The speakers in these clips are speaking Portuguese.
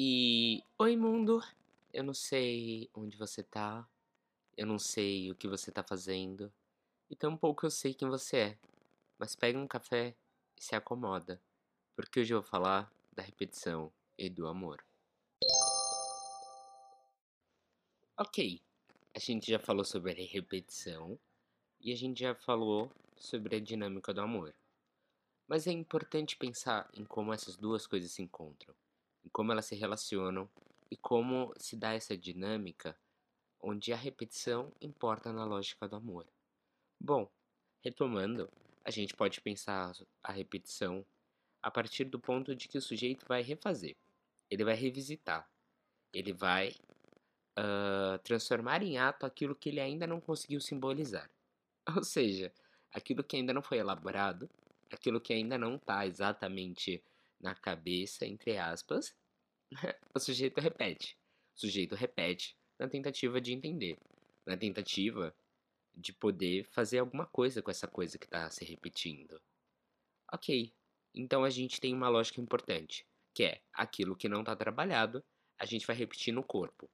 E oi mundo, eu não sei onde você tá, eu não sei o que você tá fazendo, e tampouco eu sei quem você é. Mas pega um café e se acomoda, porque hoje eu vou falar da repetição e do amor. Ok, a gente já falou sobre a repetição e a gente já falou sobre a dinâmica do amor. Mas é importante pensar em como essas duas coisas se encontram, em como elas se relacionam e como se dá essa dinâmica onde a repetição importa na lógica do amor. Bom, retomando, a gente pode pensar a repetição a partir do ponto de que o sujeito vai refazer, ele vai revisitar, ele vai uh, transformar em ato aquilo que ele ainda não conseguiu simbolizar. Ou seja, aquilo que ainda não foi elaborado, aquilo que ainda não está exatamente na cabeça, entre aspas, o sujeito repete. O sujeito repete na tentativa de entender, na tentativa de poder fazer alguma coisa com essa coisa que está se repetindo. Ok, então a gente tem uma lógica importante, que é aquilo que não está trabalhado, a gente vai repetir no corpo.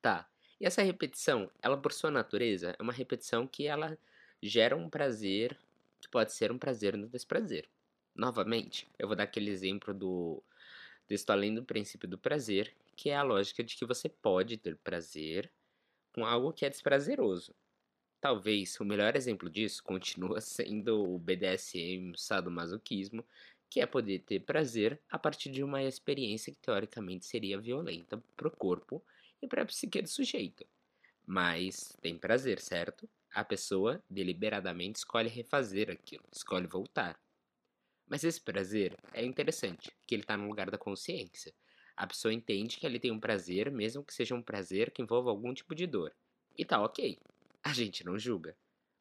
Tá, e essa repetição, ela por sua natureza, é uma repetição que ela gera um prazer que pode ser um prazer no desprazer. Novamente, eu vou dar aquele exemplo do texto além do princípio do prazer, que é a lógica de que você pode ter prazer com algo que é desprazeroso. Talvez o melhor exemplo disso continua sendo o BDSM, o sadomasoquismo, que é poder ter prazer a partir de uma experiência que teoricamente seria violenta para o corpo e para a psique do sujeito. Mas tem prazer, certo? A pessoa deliberadamente escolhe refazer aquilo, escolhe voltar. Mas esse prazer é interessante, que ele está no lugar da consciência. A pessoa entende que ele tem um prazer, mesmo que seja um prazer que envolva algum tipo de dor. E tá ok. A gente não julga.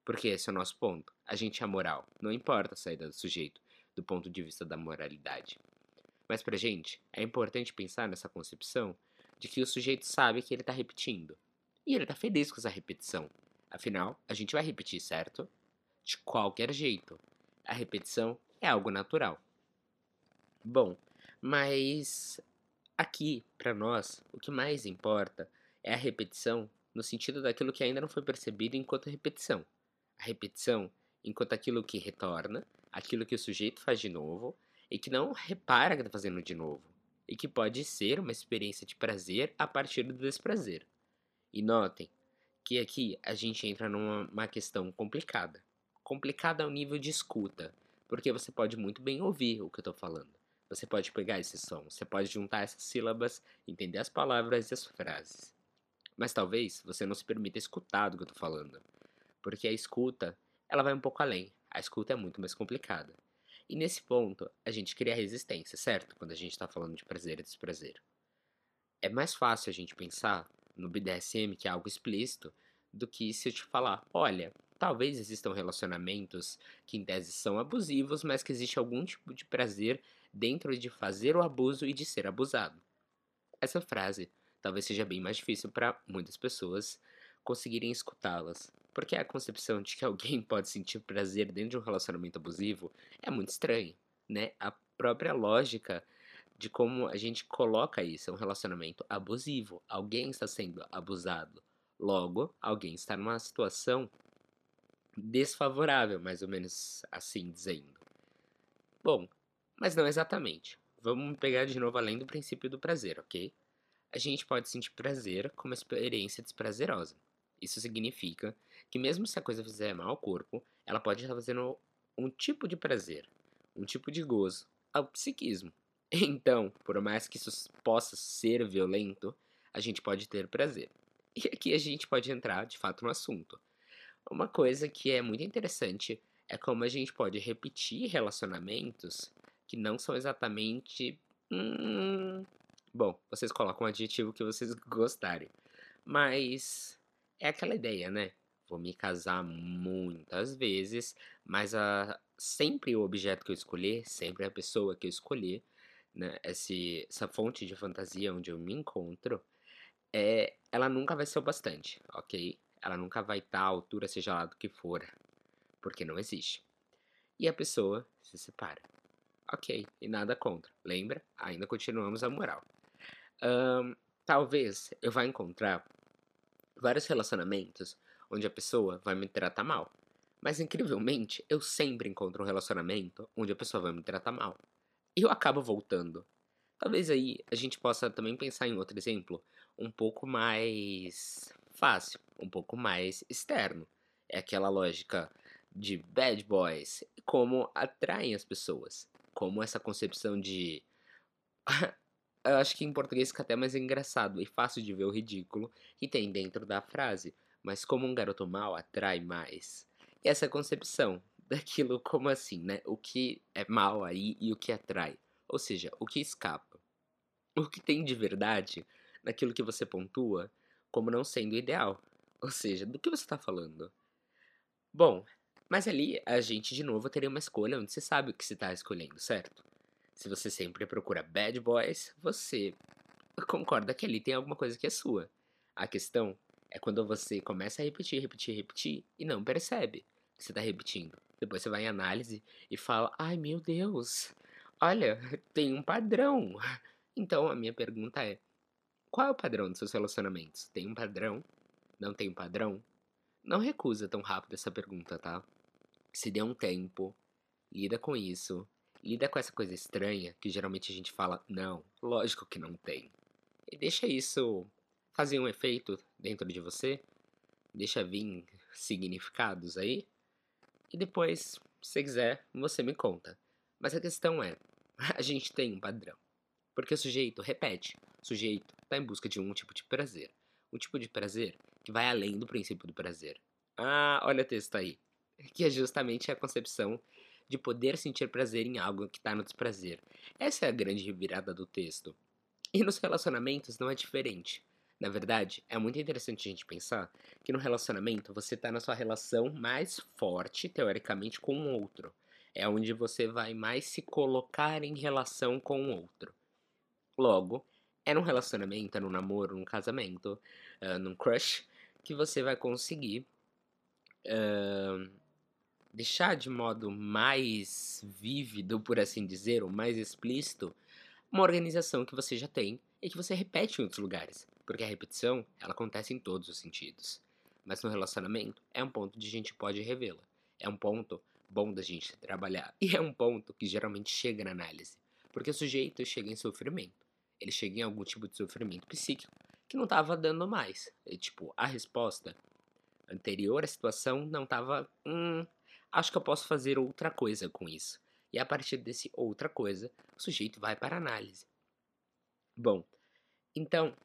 Porque esse é o nosso ponto. A gente é moral. Não importa a saída do sujeito, do ponto de vista da moralidade. Mas pra gente, é importante pensar nessa concepção de que o sujeito sabe que ele está repetindo. E ele está feliz com essa repetição. Afinal, a gente vai repetir, certo? De qualquer jeito. A repetição é algo natural. Bom, mas aqui, para nós, o que mais importa é a repetição no sentido daquilo que ainda não foi percebido enquanto repetição. A repetição enquanto aquilo que retorna, aquilo que o sujeito faz de novo e que não repara que está fazendo de novo e que pode ser uma experiência de prazer a partir do desprazer. E notem que aqui a gente entra numa questão complicada. Complicada ao nível de escuta, porque você pode muito bem ouvir o que eu estou falando. Você pode pegar esse som, você pode juntar essas sílabas, entender as palavras e as frases. Mas talvez você não se permita escutar do que eu estou falando, porque a escuta ela vai um pouco além. A escuta é muito mais complicada. E nesse ponto, a gente cria resistência, certo? Quando a gente está falando de prazer e desprazer. É mais fácil a gente pensar no BDSM, que é algo explícito, do que se eu te falar, olha, talvez existam relacionamentos que em tese são abusivos, mas que existe algum tipo de prazer dentro de fazer o abuso e de ser abusado. Essa frase talvez seja bem mais difícil para muitas pessoas conseguirem escutá-las, porque a concepção de que alguém pode sentir prazer dentro de um relacionamento abusivo é muito estranha, né? A própria lógica de como a gente coloca isso, é um relacionamento abusivo. Alguém está sendo abusado. Logo, alguém está numa situação desfavorável, mais ou menos assim dizendo. Bom, mas não exatamente. Vamos pegar de novo além do princípio do prazer, ok? A gente pode sentir prazer como experiência desprazerosa. Isso significa que mesmo se a coisa fizer mal ao corpo, ela pode estar fazendo um tipo de prazer, um tipo de gozo ao psiquismo. Então, por mais que isso possa ser violento, a gente pode ter prazer. E aqui a gente pode entrar de fato no assunto. Uma coisa que é muito interessante é como a gente pode repetir relacionamentos que não são exatamente. Hum, bom, vocês colocam um adjetivo que vocês gostarem. Mas é aquela ideia, né? Vou me casar muitas vezes, mas a, sempre o objeto que eu escolher, sempre a pessoa que eu escolher, né? Esse, essa fonte de fantasia onde eu me encontro, é, ela nunca vai ser o bastante, ok? Ela nunca vai estar à altura, seja lá do que for, porque não existe. E a pessoa se separa. Ok, e nada contra. Lembra? Ainda continuamos a moral. Ahn, talvez eu vá encontrar vários relacionamentos onde a pessoa vai me tratar mal. Mas incrivelmente, eu sempre encontro um relacionamento onde a pessoa vai me tratar mal. E eu acabo voltando. Talvez aí a gente possa também pensar em outro exemplo um pouco mais fácil, um pouco mais externo. É aquela lógica de bad boys, como atraem as pessoas, como essa concepção de eu acho que em português fica até mais engraçado e fácil de ver o ridículo que tem dentro da frase, mas como um garoto mal atrai mais. E essa concepção daquilo como assim, né? O que é mal aí e o que atrai. Ou seja, o que escapa. O que tem de verdade naquilo que você pontua como não sendo ideal. Ou seja, do que você está falando? Bom, mas ali a gente de novo teria uma escolha onde você sabe o que você está escolhendo, certo? Se você sempre procura bad boys, você concorda que ali tem alguma coisa que é sua. A questão é quando você começa a repetir, repetir, repetir e não percebe que você está repetindo. Depois você vai em análise e fala: ai meu Deus, olha, tem um padrão. Então a minha pergunta é: qual é o padrão dos seus relacionamentos? Tem um padrão? Não tem um padrão? Não recusa tão rápido essa pergunta, tá? Se dê um tempo, lida com isso, lida com essa coisa estranha que geralmente a gente fala, não, lógico que não tem. E deixa isso fazer um efeito dentro de você, deixa vir significados aí, e depois, se quiser, você me conta. Mas a questão é, a gente tem um padrão. Porque o sujeito repete, o sujeito está em busca de um tipo de prazer. Um tipo de prazer que vai além do princípio do prazer. Ah, olha o texto aí. Que é justamente a concepção de poder sentir prazer em algo que está no desprazer. Essa é a grande revirada do texto. E nos relacionamentos não é diferente. Na verdade, é muito interessante a gente pensar que no relacionamento você está na sua relação mais forte, teoricamente, com o outro. É onde você vai mais se colocar em relação com o outro. Logo, é num relacionamento, é num namoro, num casamento, uh, num crush, que você vai conseguir uh, deixar de modo mais vívido, por assim dizer, ou mais explícito, uma organização que você já tem e que você repete em outros lugares. Porque a repetição, ela acontece em todos os sentidos. Mas no relacionamento, é um ponto de a gente pode revê-la. É um ponto bom da gente trabalhar. E é um ponto que geralmente chega na análise. Porque o sujeito chega em sofrimento. Ele chega em algum tipo de sofrimento psíquico que não estava dando mais. E, tipo, a resposta anterior à situação não estava. Hum, acho que eu posso fazer outra coisa com isso. E a partir desse outra coisa, o sujeito vai para análise. Bom, então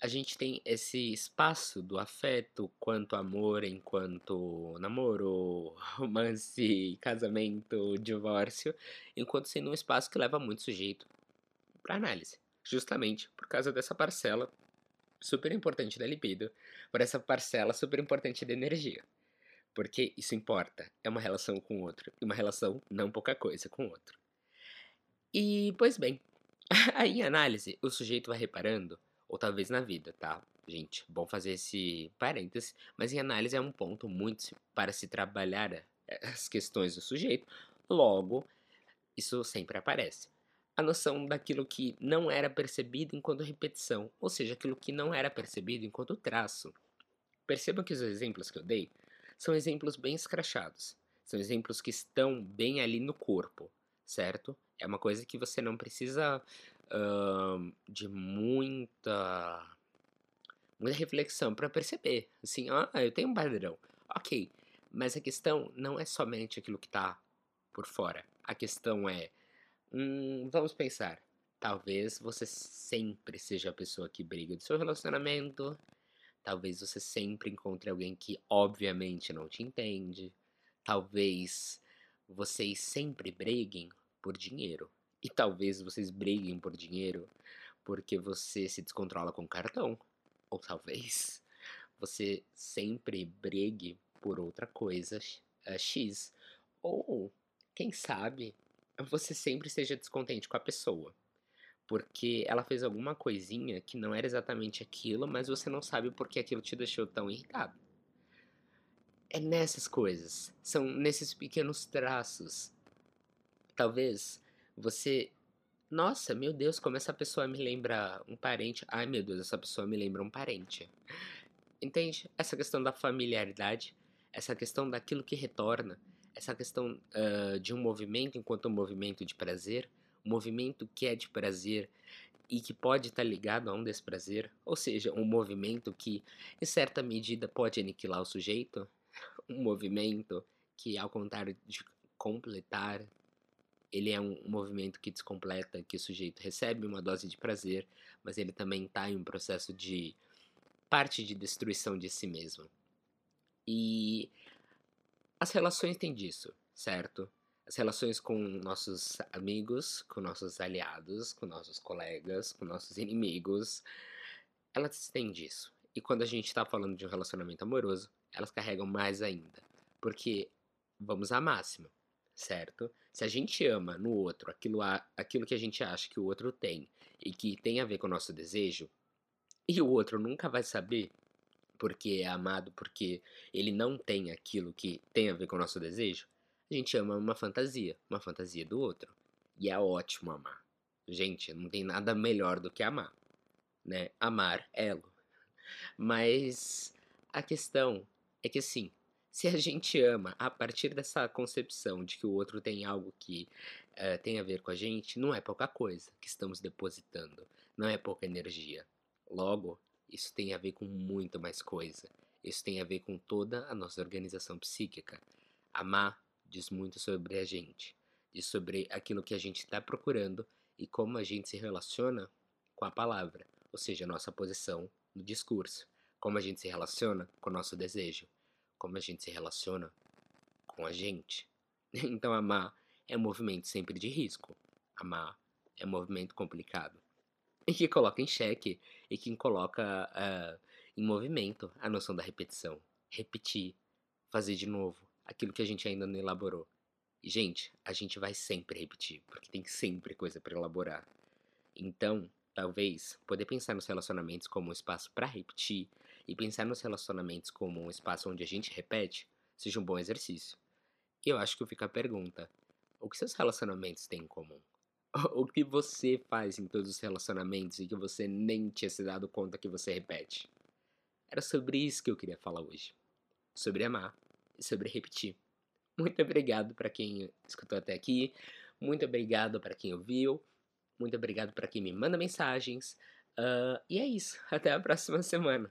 a gente tem esse espaço do afeto quanto amor, enquanto namoro, romance, casamento, divórcio, enquanto sendo um espaço que leva muito sujeito para análise, justamente por causa dessa parcela super importante da libido, por essa parcela super importante da energia. Porque isso importa, é uma relação com o outro, e uma relação não pouca coisa com o outro. E, pois bem, aí em análise, o sujeito vai reparando ou talvez na vida, tá? Gente, bom fazer esse parêntese, mas em análise é um ponto muito para se trabalhar eh, as questões do sujeito, logo, isso sempre aparece. A noção daquilo que não era percebido enquanto repetição, ou seja, aquilo que não era percebido enquanto traço. Percebam que os exemplos que eu dei são exemplos bem escrachados, são exemplos que estão bem ali no corpo, certo? É uma coisa que você não precisa uh, de muita muita reflexão para perceber, assim, ah, eu tenho um padrão, ok, mas a questão não é somente aquilo que está por fora, a questão é, hum, vamos pensar, talvez você sempre seja a pessoa que briga do seu relacionamento, talvez você sempre encontre alguém que obviamente não te entende, talvez vocês sempre briguem por dinheiro. E talvez vocês briguem por dinheiro porque você se descontrola com cartão. Ou talvez você sempre brigue por outra coisa uh, X. Ou, quem sabe, você sempre esteja descontente com a pessoa. Porque ela fez alguma coisinha que não era exatamente aquilo, mas você não sabe por que aquilo te deixou tão irritado. É nessas coisas, são nesses pequenos traços. Talvez Você, nossa, meu Deus, como essa pessoa me lembra um parente. Ai, meu Deus, essa pessoa me lembra um parente. Entende? Essa questão da familiaridade, essa questão daquilo que retorna, essa questão uh, de um movimento enquanto um movimento de prazer, um movimento que é de prazer e que pode estar ligado a um desprazer, ou seja, um movimento que, em certa medida, pode aniquilar o sujeito, um movimento que, ao contrário de completar, ele é um movimento que descompleta, que o sujeito recebe uma dose de prazer, mas ele também está em um processo de parte de destruição de si mesmo. E as relações têm disso, certo? As relações com nossos amigos, com nossos aliados, com nossos colegas, com nossos inimigos, elas têm disso. E quando a gente está falando de um relacionamento amoroso, elas carregam mais ainda. Porque vamos à máxima, certo? Se a gente ama no outro aquilo, aquilo que a gente acha que o outro tem e que tem a ver com o nosso desejo, e o outro nunca vai saber porque é amado, porque ele não tem aquilo que tem a ver com o nosso desejo, a gente ama uma fantasia, uma fantasia do outro. E é ótimo amar. Gente, não tem nada melhor do que amar, né? Amar elo. Mas a questão é que assim, se a gente ama a partir dessa concepção de que o outro tem algo que uh, tem a ver com a gente, não é pouca coisa que estamos depositando, não é pouca energia. Logo, isso tem a ver com muito mais coisa. Isso tem a ver com toda a nossa organização psíquica. Amar diz muito sobre a gente, diz sobre aquilo que a gente está procurando e como a gente se relaciona com a palavra, ou seja, a nossa posição no discurso, como a gente se relaciona com o nosso desejo, como a gente se relaciona com a gente. Então, amar é um movimento sempre de risco. Amar é um movimento complicado e que coloca em xeque e que coloca uh, em movimento a noção da repetição. Repetir, fazer de novo aquilo que a gente ainda não elaborou. E, gente, a gente vai sempre repetir, porque tem sempre coisa para elaborar. Então, talvez, poder pensar nos relacionamentos como um espaço para repetir e pensar nos relacionamentos como um espaço onde a gente repete seja um bom exercício. E eu acho que fica a pergunta: o que seus relacionamentos têm em comum? O que você faz em todos os relacionamentos e que você nem tinha se dado conta que você repete. Era sobre isso que eu queria falar hoje. Sobre amar e sobre repetir. Muito obrigado para quem escutou até aqui. Muito obrigado para quem ouviu. Muito obrigado para quem me manda mensagens. Uh, e é isso. Até a próxima semana.